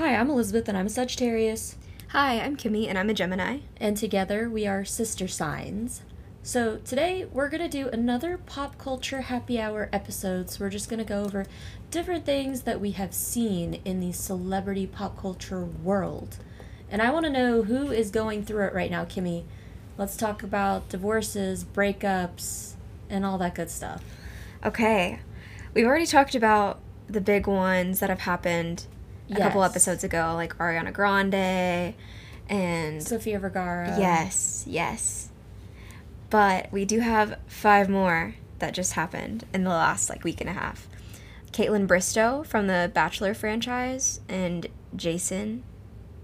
Hi, I'm Elizabeth and I'm a Sagittarius. Hi, I'm Kimmy and I'm a Gemini. And together we are sister signs. So today we're going to do another pop culture happy hour episode. So we're just going to go over different things that we have seen in the celebrity pop culture world. And I want to know who is going through it right now, Kimmy. Let's talk about divorces, breakups, and all that good stuff. Okay. We've already talked about the big ones that have happened a couple episodes ago, like Ariana Grande and Sofia Vergara. yes, yes. But we do have five more that just happened in the last like week and a half. Kaitlyn Bristowe from the Bachelor franchise and Jason,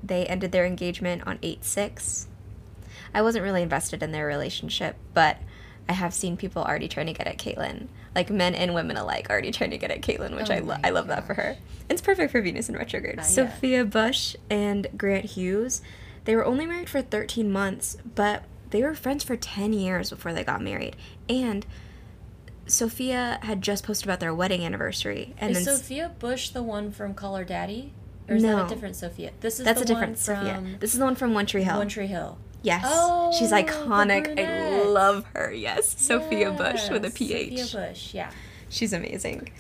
they ended their engagement on 8 6. I wasn't really invested in their relationship, but I have seen people already trying to get at Kaitlyn. Like men and women alike already trying to get at Kaitlyn, which Oh I, lo- I love that for her. It's perfect for Venus in retrograde. Uh, yeah. Sophia Bush and Grant Hughes, they were only married for 13 months, but they were friends for 10 years before they got married. And Sophia had just posted about their wedding anniversary. And Is Sophia Bush the one from Call Her Daddy? Or is that a different Sophia? This is that's the a different Sophia. This is the one from One Tree Hill. One Tree Hill. Yes. Oh, She's iconic. I love her. Yes. Sophia Bush with a PH. Sophia Bush, yeah. She's amazing.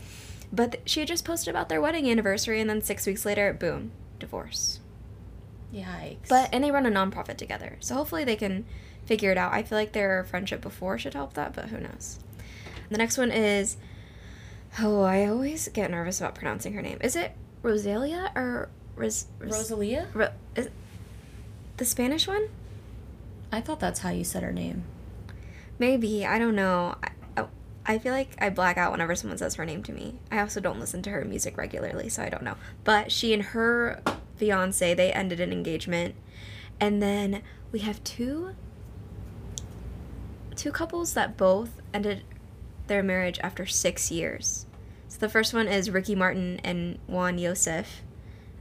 But th- she had just posted about their wedding anniversary, and then six weeks later, boom, divorce. Yikes. But and they run a nonprofit together, so hopefully they can figure it out. I feel like their friendship before should help that, but who knows? The next one is, oh, I always get nervous about pronouncing her name. Is it Rosalia or Ros- Ros- Rosalia? Ro- is the Spanish one? I thought that's how you said her name. Maybe I don't know. I, I- feel like I black out whenever someone says her name to me. I also don't listen to her music regularly, so I don't know. But she and her fiance they ended an engagement, and then we have two two couples that both ended their marriage after six years. So the first one is Ricky Martin and Jwan Yosef.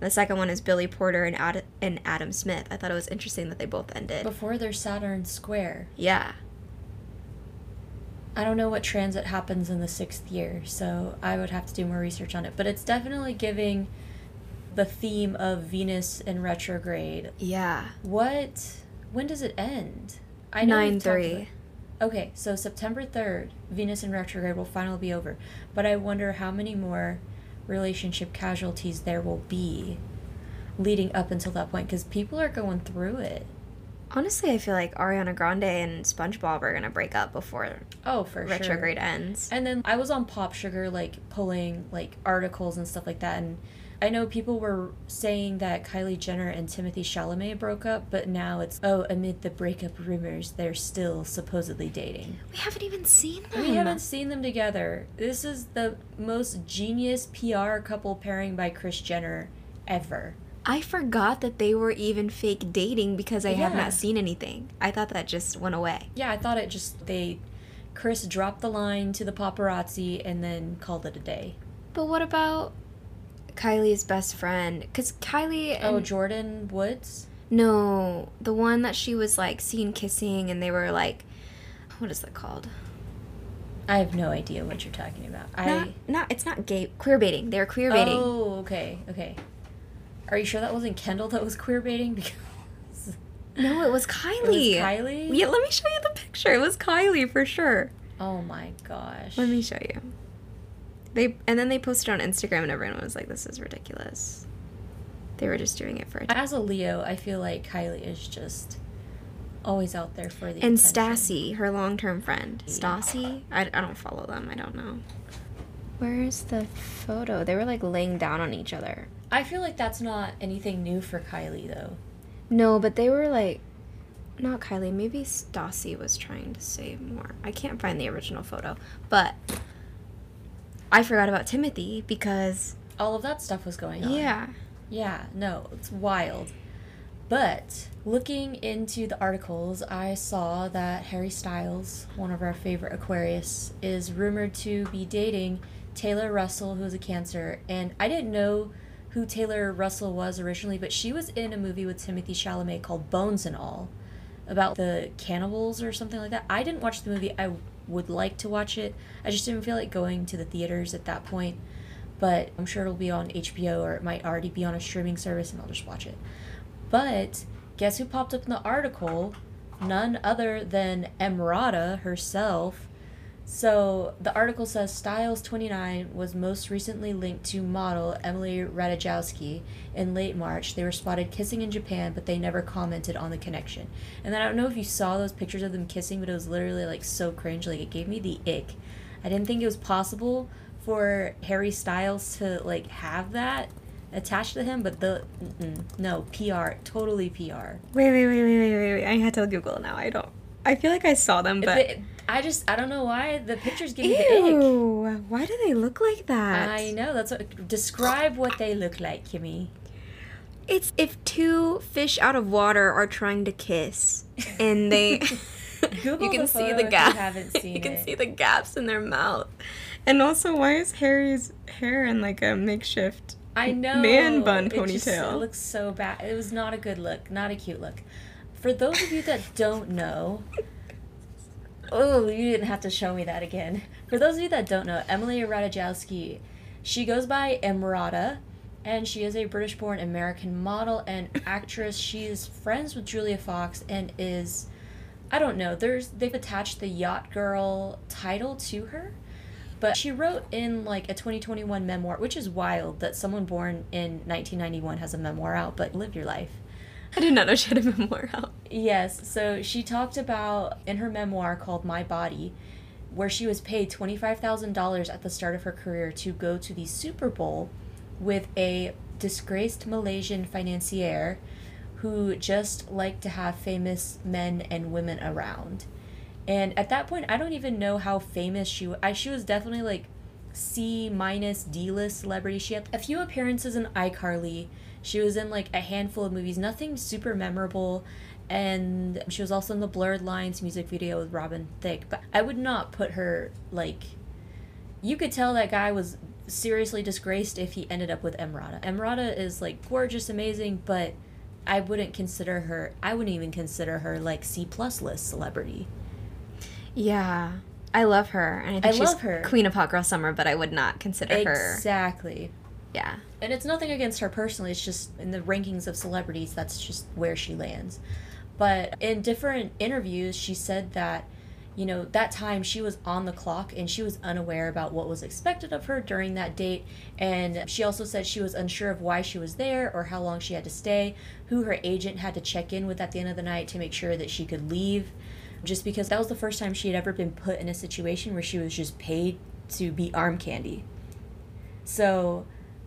The second one is Billy Porter and, Ad- and Adam Smith. I thought it was interesting that they both ended. Before their Saturn Square. yeah. I don't know what transit happens in the sixth year, so I would have to do more research on it. But it's definitely giving the theme of Venus in retrograde. Yeah. What? When does it end? I know Nine three. Okay, so September 3rd, Venus in retrograde will finally be over. But I wonder how many more relationship casualties there will be leading up until that point because people are going through it. Honestly, I feel like Ariana Grande and SpongeBob are gonna break up before Oh, for sure. retrograde ends. And then I was on Pop Sugar, like pulling like articles and stuff like that, and I know people were saying that Kylie Jenner and Timothée Chalamet broke up, but now it's oh, amid the breakup rumors, they're still supposedly dating. We haven't even seen them. We haven't seen them together. This is the most genius PR couple pairing by Kris Jenner ever. I forgot that they were even fake dating because I have not seen anything. I thought that just went away. Yeah, I thought it just they Kris dropped the line to the paparazzi and then called it a day. But what about Kylie's best friend? Because Kylie. Oh, And, Jordyn Woods? no, the one that she was like seen kissing, and they were like, what is that called? I have no idea what you're talking about. Not, I not. It's not gay. Queer baiting. They were queer baiting. Oh, okay, okay. Are you sure that wasn't Kendall that was queer baiting? Because No, it was Kylie. It was Kylie? Yeah, let me show you the picture. It was Kylie for sure. oh my gosh. Let me show you. They and then they posted on Instagram and everyone was like, "This is ridiculous." They were just doing it for attention. As a Leo, I feel like Kylie is just always out there for the And attention. Stassie, her long-term friend, Stassie. I, I don't follow them. I don't know. Where's the photo? They were like laying down on each other. I feel like that's not anything new for Kylie though. No, but they were like, not Kylie. Maybe Stassie was trying to say more. I can't find the original photo, but I forgot about Timothy because All of that stuff was going on. yeah. Yeah, no, it's wild. But looking into the articles, I saw that Harry Styles, one of our favorite Aquarius, is rumored to be dating Taylor Russell, who's a Cancer. And I didn't know who Taylor Russell was originally, but she was in a movie with Timothée Chalamet called Bones and All about the cannibals or something like that. I didn't watch the movie. I would like to watch it. I just didn't feel like going to the theaters at that point. but I'm sure it'll be on HBO or it might already be on a streaming service and I'll just watch it. But guess who popped up in the article? None other than Emrata herself. So the article says Styles 29 was most recently linked to model Emily Ratajkowski in late March. They were spotted kissing in Japan, but they never commented on the connection. And then I don't know if you saw those pictures of them kissing, but it was literally like so cringe. Like it gave me the ick. I didn't think it was possible for Harry Styles to like have that attached to him, but the no PR, totally PR. Wait, wait, wait, wait, wait, wait, wait. I had to Google now. I don't. I feel like I saw them, but. But I just I don't know why the pictures give me the ick. Why do they look like that? I know that's what. Describe what they look like, Kimmy. It's if two fish out of water are trying to kiss, and they. Google you can the see the if gaps. you haven't seen you can it. see the gaps in their mouth. And also, why is Harry's hair in like a makeshift? I know. Man bun It just- ponytail. It looks so bad. It was not a good look. Not a cute look. For those of you that don't know, oh, you didn't have to show me that again. For those of you that don't know, Emily Ratajkowski, she goes by Emrata, and she is a British-born American model and actress. She is friends with Julia Fox and is, I don't know. There's they've attached the Yacht Girl title to her. But she wrote in like a 2021 memoir, which is wild that someone born in 1991 has a memoir out, but live your life. I did not know she had a memoir out. Yes, so she talked about in her memoir called My Body, where she was paid $25,000 at the start of her career to go to the Super Bowl with a disgraced Malaysian financier who just liked to have famous men and women around. And at that point, I don't even know how famous she was. I, she was definitely like C minus D list celebrity. She had a few appearances in iCarly. She was in like a handful of movies, nothing super memorable. And she was also in the Blurred Lines music video with Robin Thicke. But I would not put her like. You could tell that guy was seriously disgraced if he ended up with Emrata. Emrata is like gorgeous, amazing, but I wouldn't consider her. I wouldn't even consider her like C plus list celebrity. Yeah. I love her, and I think I she's love her. queen of hot girl summer, but I would not consider her. Exactly. Yeah. And it's nothing against her personally, it's just in the rankings of celebrities, that's just where she lands. But in different interviews, she said that, you know, that time she was on the clock and she was unaware about what was expected of her during that date. And she also said she was unsure of why she was there or how long she had to stay, who her agent had to check in with at the end of the night to make sure that she could leave. Just because that was the first time she had ever been put in a situation where she was just paid to be arm candy. So,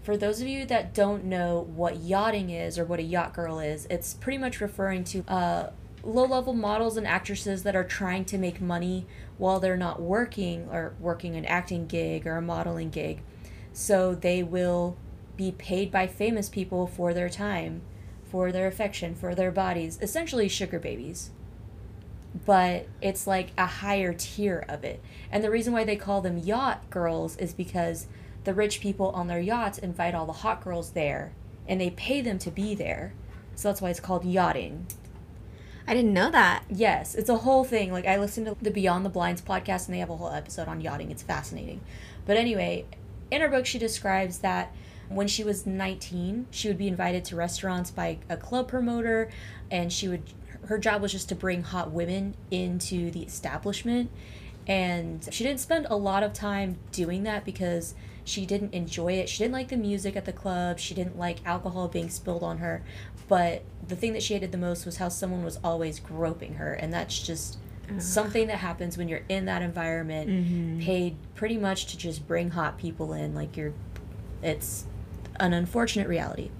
for those of you that don't know what yachting is or what a yacht girl is, it's pretty much referring to uh, low level models and actresses that are trying to make money while they're not working or working an acting gig or a modeling gig. So, they will be paid by famous people for their time, for their affection, for their bodies, essentially sugar babies but it's like a higher tier of it. And the reason why they call them yacht girls is because the rich people on their yachts invite all the hot girls there and they pay them to be there. So that's why it's called yachting. I didn't know that. Yes, it's a whole thing. Like I listened to the Beyond the Blinds podcast and they have a whole episode on yachting. It's fascinating. But anyway, in her book she describes that when she was 19, she would be invited to restaurants by a club promoter and she would her job was just to bring hot women into the establishment and she didn't spend a lot of time doing that because she didn't enjoy it. She didn't like the music at the club. She didn't like alcohol being spilled on her. But the thing that she hated the most was how someone was always groping her. And that's just something that happens when you're in that environment, Mhm. paid pretty much to just bring hot people in. Like you're, it's an unfortunate reality.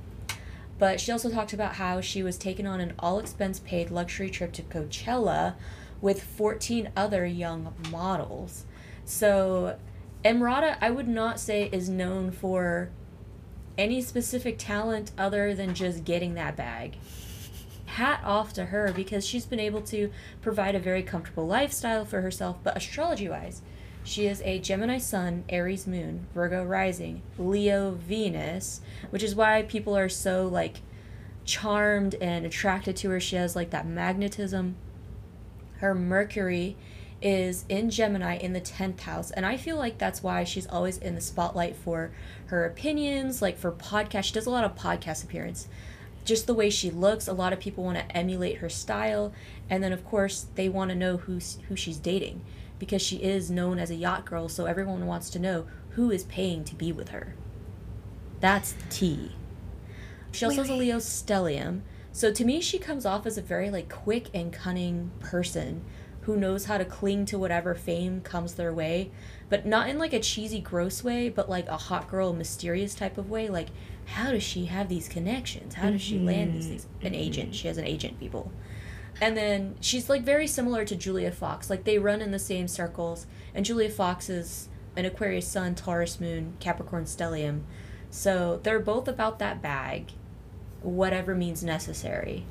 But she also talked about how she was taken on an all expense paid luxury trip to Coachella with 14 other young models. So, Emrata, I would not say is known for any specific talent other than just getting that bag. Hat off to her because she's been able to provide a very comfortable lifestyle for herself, but astrology wise, she is a Gemini Sun, Aries Moon, Virgo Rising, Leo Venus, which is why people are so like charmed and attracted to her. She has like that magnetism. Her Mercury is in Gemini in the 10th house. And I feel like that's why she's always in the spotlight for her opinions, like for podcasts. She does a lot of podcast appearance. Just the way she looks, a lot of people want to emulate her style. And then, of course, they want to know who's, who she's dating because she is known as a yacht girl. So everyone wants to know who is paying to be with her. That's the T. She also Wait, has a. Leo stellium. So to me, she comes off as a very like quick and cunning person who knows how to cling to whatever fame comes their way, but not in like a cheesy, gross way, but like a hot girl, mysterious type of way. Like, how does she have these connections? How does she land these things? An mm-hmm. agent. Mm-hmm. She has an agent, people. And then she's like very similar to Julia Fox. Like they run in the same circles. And Julia Fox is an Aquarius Sun, Taurus Moon, Capricorn Stellium. So they're both about that bag, whatever means necessary.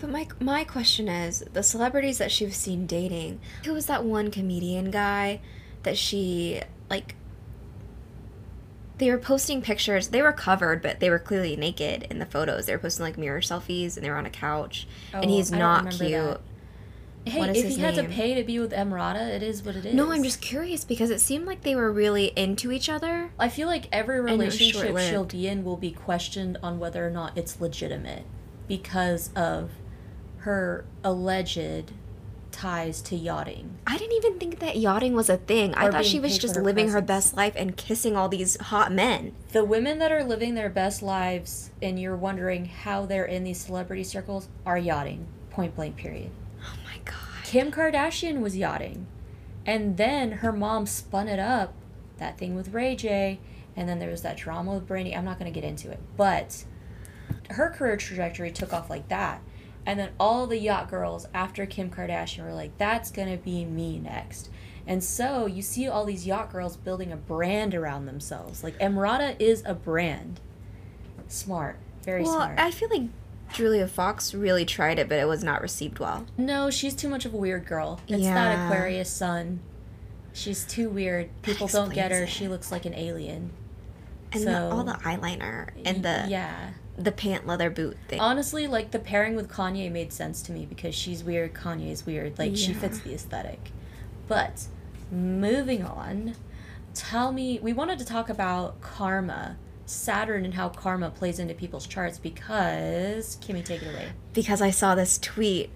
But my my question is the celebrities that she's seen dating. Who was that one comedian guy that she like? They were posting pictures. They were covered, but they were clearly naked in the photos. They were posting like mirror selfies, and they were on a couch. and Oh, he's I don't not cute. that. Hey, What is if his he had to pay to be with Emrata, it is what it is. No, I'm just curious because it seemed like they were really into each other. I feel like every relationship she'll be in will be questioned on whether or not it's legitimate because of her alleged ties to yachting. I didn't even think that yachting was a thing. I thought she was just her living her best life and kissing all these hot men. The women that are living their best lives and you're wondering how they're in these celebrity circles are yachting. Point blank, period. Kim Kardashian was yachting. And then her mom spun it up, that thing with Ray J, and then there was that drama with Brandy. I'm not going to get into it. But her career trajectory took off like that. And then all the yacht girls after Kim Kardashian were like, that's going to be me next. And so you see all these yacht girls building a brand around themselves. Like Emrata is a brand. Smart. Very smart. well, smart. I feel like Julia Fox really tried it, but it was not received well. No, she's too much of a weird girl. It's Yeah. that Aquarius sun. She's too weird. People don't get her. it. She looks like an alien. And so, the, all the eyeliner and the yeah. the pant leather boot thing. Honestly, like the pairing with Kanye made sense to me because she's weird, Kanye's weird. Like she fits the aesthetic. But moving on, tell me we wanted to talk about karma, Saturn and how karma plays into people's charts because Kimmy take it away. because I saw this tweet.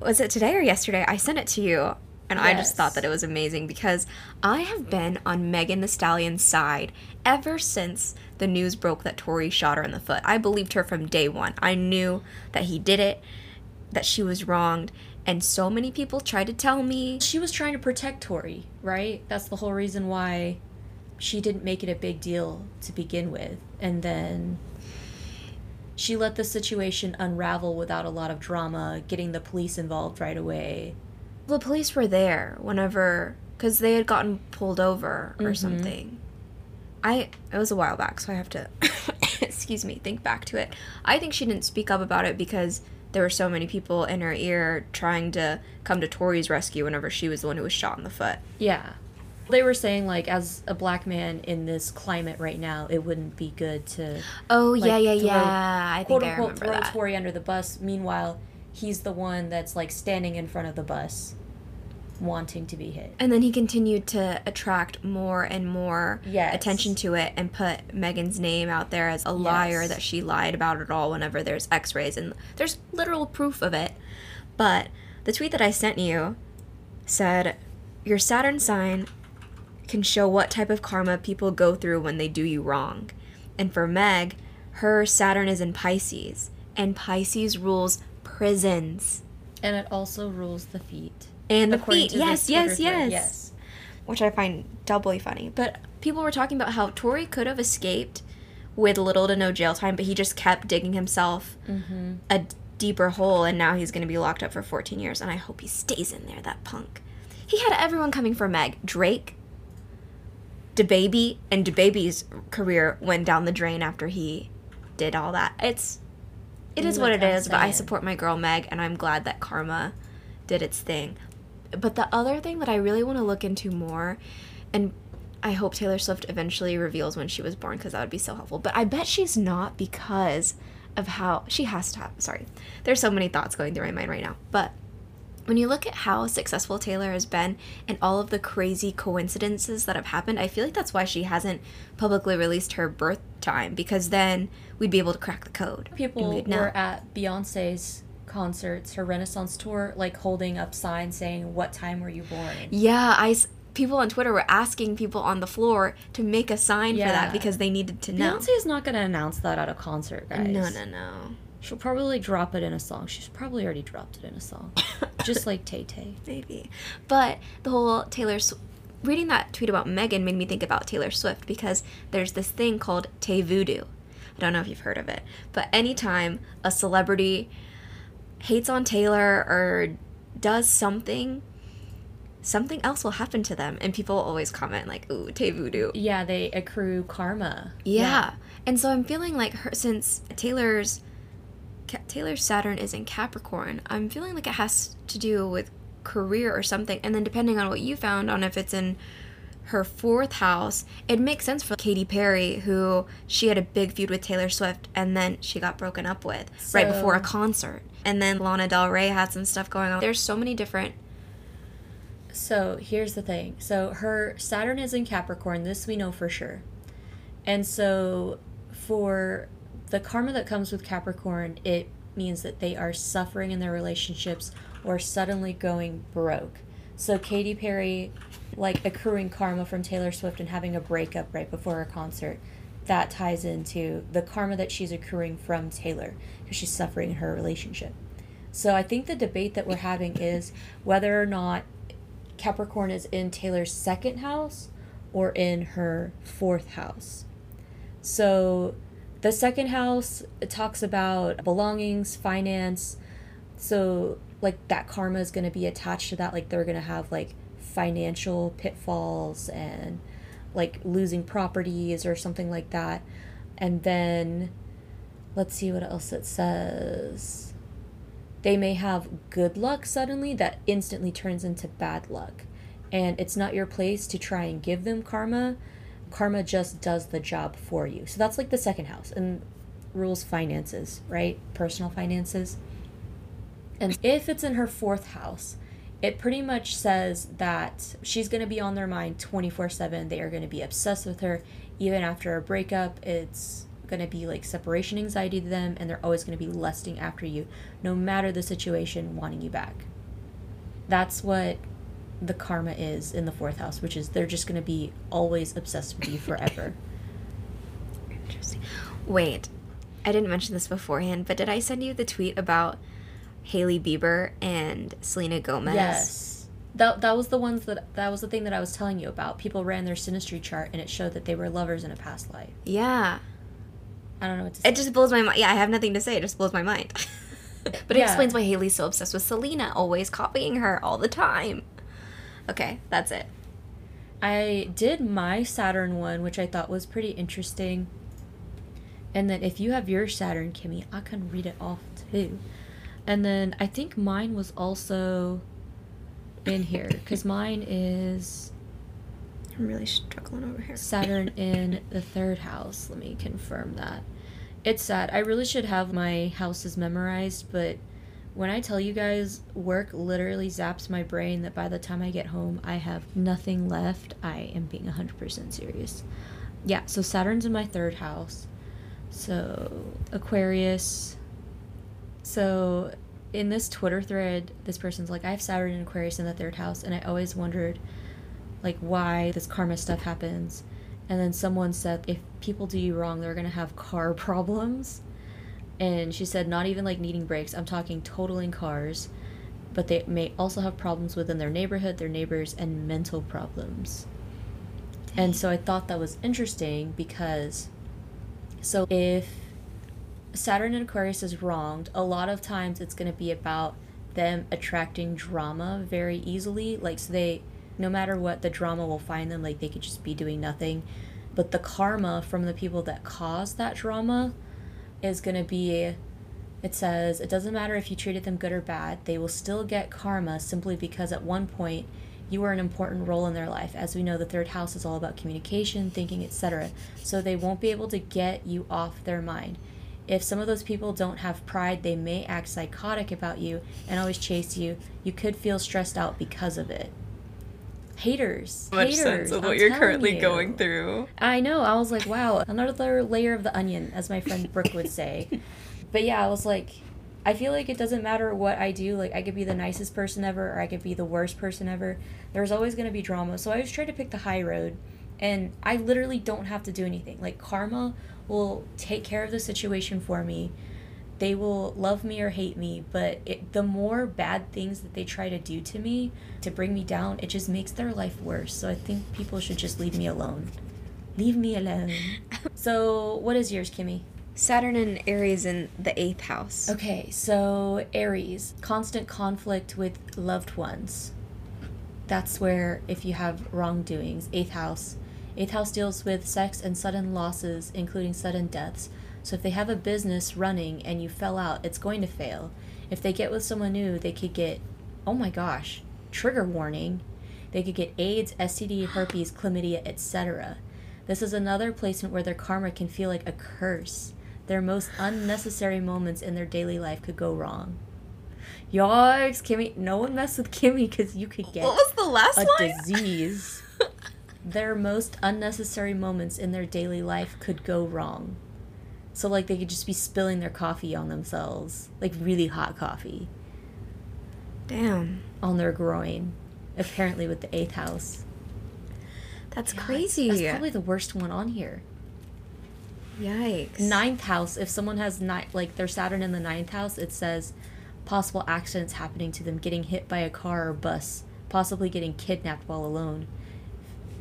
Was it today or yesterday? I sent it to you. And I just thought that it was amazing because I have been on Megan Thee Stallion's side ever since the news broke that Tory shot her in the foot. I believed her from day one. I knew that he did it, that she was wronged, and so many people tried to tell me She was trying to protect Tory, right? That's the whole reason why she didn't make it a big deal to begin with. And then she let the situation unravel without a lot of drama, getting the police involved right away. the police were there whenever because they had gotten pulled over or Mhm. something i it was a while back so i have to excuse me think back to it i think she didn't speak up about it because there were so many people in her ear trying to come to Tory's rescue whenever she was the one who was shot in the foot Yeah. They were saying, like, as a black man in this climate right now, it wouldn't be good to oh Like, yeah yeah throw- yeah i quote think i unquote remember throw that Tory under the bus. Meanwhile, he's the one that's, like, standing in front of the bus wanting to be hit. and then he continued to attract more and more Yes. attention to it and put Megan's name out there as a liar that she lied about it all whenever there's x-rays and there's literal proof of it. But the tweet that I sent you said your Saturn sign can show what type of karma people go through when they do you wrong. And for Meg, her Saturn is in Pisces and Pisces rules prisons And it also rules the feet. and the feet. Yes, yes, yes Yes. which I find doubly funny. But people were talking about how Tory could have escaped with little to no jail time, but he just kept digging himself Mm-hmm. a deeper hole, and now he's going to be locked up for 14 years. And I hope he stays in there, that punk. He had everyone coming for Meg. Drake, DaBaby, and DaBaby's career went down the drain after he did all that. It's it is what Look, it I'm is, but I support my girl Meg, and I'm glad that Karma did its thing. But the other thing that I really want to look into more, and I hope Taylor Swift eventually reveals when she was born because that would be so helpful. But I bet she's not because of how she has to have. Sorry, there's so many thoughts going through my mind right now. But when you look at how successful Taylor has been and all of the crazy coincidences that have happened, I feel like that's why she hasn't publicly released her birth time because then we'd be able to crack the code. People we'd know. were at Beyonce's concerts, her Renaissance tour, like holding up signs saying, What time were you born? Yeah, I people on Twitter were asking people on the floor to make a sign for that because they needed to know. Beyonce is not going to announce that at a concert, guys. No, no, no. She'll probably drop it in a song. She's probably already dropped it in a song. Just like Tay Tay. Maybe. But the whole Taylor Sw- reading that tweet about Megan made me think about Taylor Swift because there's this thing called Tay Voodoo. I don't know if you've heard of it, but anytime a celebrity hates on Taylor or does something, something else will happen to them, and people always comment like, "Ooh, Tay Voodoo." Yeah, they accrue karma. Yeah. And so I'm feeling like her since Taylor's Taylor's Saturn is in Capricorn, I'm feeling like it has to do with career or something. And then depending on what you found on if it's in her fourth house, it makes sense for Katy Perry, who she had a big feud with Taylor Swift and then she got broken up with right before a concert. And then Lana Del Rey had some stuff going on. There's so many different So here's the thing. So her Saturn is in Capricorn. This we know for sure. And so for the karma that comes with Capricorn, it means that they are suffering in their relationships or suddenly going broke. So Katy Perry, like accruing karma from Taylor Swift and having a breakup right before her concert, that ties into the karma that she's accruing from Taylor because she's suffering in her relationship. So I think the debate that we're having is whether or not Capricorn is in Taylor's second house or in her fourth house. So the second house talks about belongings, finance. So like that karma is going to be attached to that like they're going to have like financial pitfalls and like losing properties or something like that. And then let's see what else it says they may have good luck suddenly that instantly turns into bad luck. And it's not your place to try and give them karma. Karma just does the job for you. So that's like the second house and rules finances, right? Personal finances. And if it's in her fourth house, it pretty much says that she's going to be on their mind 24 7. They are going to be obsessed with her. Even after a breakup, it's going to be like separation anxiety to them, and they're always going to be lusting after you, no matter the situation, wanting you back. That's what the karma is in the fourth house, which is they're just going to be always obsessed with you forever. Interesting. Wait, I didn't mention this beforehand, but did I send you the tweet about Hailey Bieber and Selena Gomez? Yes. That, that was the ones that that was the thing that I was telling you about. People ran their synastry chart and it showed that they were lovers in a past life. Yeah. I don't know what to say. It just blows my mind. Yeah, I have nothing to say. It just blows my mind. but it Yeah. explains why Hailey's so obsessed with Selena, always copying her all the time. Okay, that's it. I did my Saturn one, which I thought was pretty interesting. And then if you have your Saturn, Kimmy, I can read it off too. And then I think mine was also in here because mine is I'm really struggling over here. Saturn in the third house. Let me confirm that. It's sad. I really should have my houses memorized, but when I tell you guys, work literally zaps my brain that by the time I get home, I have nothing left. I am being 100% serious. Yeah, so Saturn's in my third house. So, Aquarius. So, in this Twitter thread, this person's like, I have Saturn and Aquarius in the third house, and I always wondered like why this karma stuff happens. And then someone said if people do you wrong, they're gonna have car problems. And she said not even like needing brakes. I'm talking totaling cars, but they may also have problems within their neighborhood, their neighbors, and mental problems. And so I thought that was interesting because so if Saturn and Aquarius is wronged, a lot of times it's going to be about them attracting drama very easily. Like, so they, no matter what, the drama will find them. Like, they could just be doing nothing. But the karma from the people that caused that drama is going to be, it says, it doesn't matter if you treated them good or bad, they will still get karma simply because at one point you were an important role in their life. As we know, the third house is all about communication, thinking, etc. So they won't be able to get you off their mind. if some of those people don't have pride, they may act psychotic about you and always chase you. You could feel stressed out because of it. Haters. Much haters, sense of what I'm you're currently you. going through. I know. I was like, wow, another layer of the onion, as my friend Brooke would say. But yeah, I was like, I feel like it doesn't matter what I do. Like, I could be the nicest person ever, or I could be the worst person ever. There's always going to be drama. So I always try to pick the high road. And I literally don't have to do anything. Like, karma will take care of the situation for me. They will love me or hate me, but it, the more bad things that they try to do to me to bring me down, it just makes their life worse. So I think people should just leave me alone. Leave me alone. so, what is yours, Kimmy? Saturn and Aries in the eighth house. Okay, so Aries, constant conflict with loved ones. That's where, if you have wrongdoings, eighth house. Eighth house deals with sex and sudden losses, including sudden deaths. So if they have a business running and you fell out, it's going to fail. If they get with someone new, they could get, oh my gosh, trigger warning. They could get AIDS, STD, herpes, chlamydia, etc. This is another placement where their karma can feel like a curse. Their most unnecessary moments in their daily life could go wrong. Yikes, Kimmy. No one mess with Kimmy because you could get What was the last a line? disease. their most unnecessary moments in their daily life could go wrong. So, like, they could just be spilling their coffee on themselves, like really hot coffee, Damn. on their groin, apparently with the eighth house. That's Yeah, crazy. That's probably the worst one on here. Yikes. Ninth house, if someone has ni- like their Saturn in the ninth house, it says possible accidents happening to them, getting hit by a car or bus, possibly getting kidnapped while alone,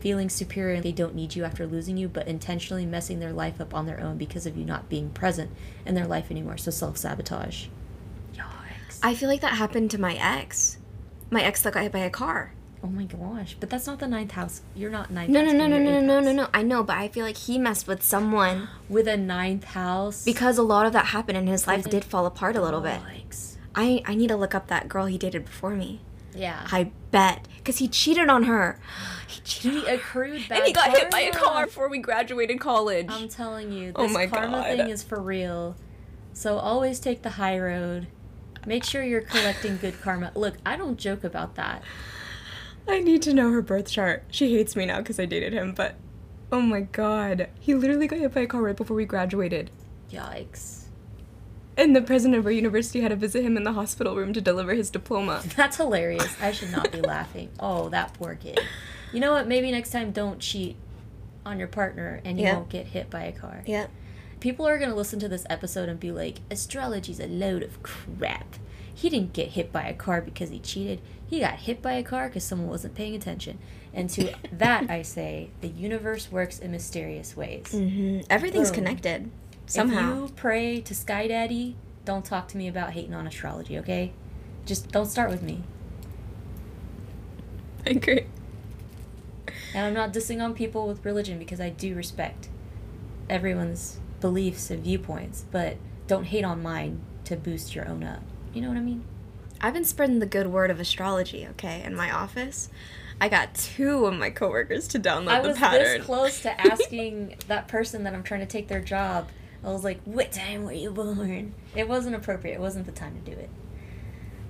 feeling superior they don't need you after losing you, but intentionally messing their life up on their own because of you not being present in their life anymore. So self sabotage. Yikes. I feel like that happened to my ex. My ex that got hit by a car. oh my gosh. But that's not the ninth house. You're not ninth No, house. no, no, no, no, no, no, no. I know, but I feel like he messed with someone With a ninth house. because a lot of that happened and his life Did did fall apart a little bit. Yikes. I I need to look up that girl he dated before me. Yeah. I bet because he cheated on her. He cheated. He accrued bad and he got hit by a car before we graduated college. I'm telling you, oh this Oh my karma God. thing is for real. So always take the high road. Make sure you're collecting good karma. Look, I don't joke about that. I need to know her birth chart. She hates me now because I dated him, but oh my god. He literally got hit by a car right before we graduated. Yikes. And the president of our university had to visit him in the hospital room to deliver his diploma. That's hilarious. I should not be laughing. Oh, that poor kid. You know what? Maybe next time don't cheat on your partner and you Yeah. won't get hit by a car. Yeah. People are going to listen to this episode and be like, astrology's a load of crap. He didn't get hit by a car because he cheated. He got hit by a car because someone wasn't paying attention. And to that, I say, the universe works in mysterious ways. hmm Everything's Boom. connected. Somehow. If you pray to Sky Daddy, don't talk to me about hating on astrology, okay? Just don't start with me. I agree. And I'm not dissing on people with religion because I do respect everyone's beliefs and viewpoints, but don't hate on mine to boost your own up. You know what I mean? I've been spreading the good word of astrology, okay, in my office. I got two of my coworkers to download I the was this close to asking that person that I'm trying to take their job. I was like, "What time were you born?" It wasn't appropriate. It wasn't the time to do it.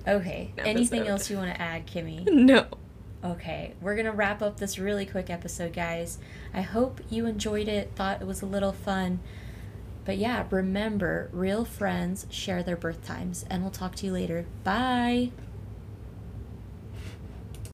Okay. Anything else you want to add, Kimmy? no. Okay, we're gonna wrap up this really quick episode, guys. I hope you enjoyed it, thought it was a little fun. But yeah, remember, real friends share their birth times, and we'll talk to you later. Bye!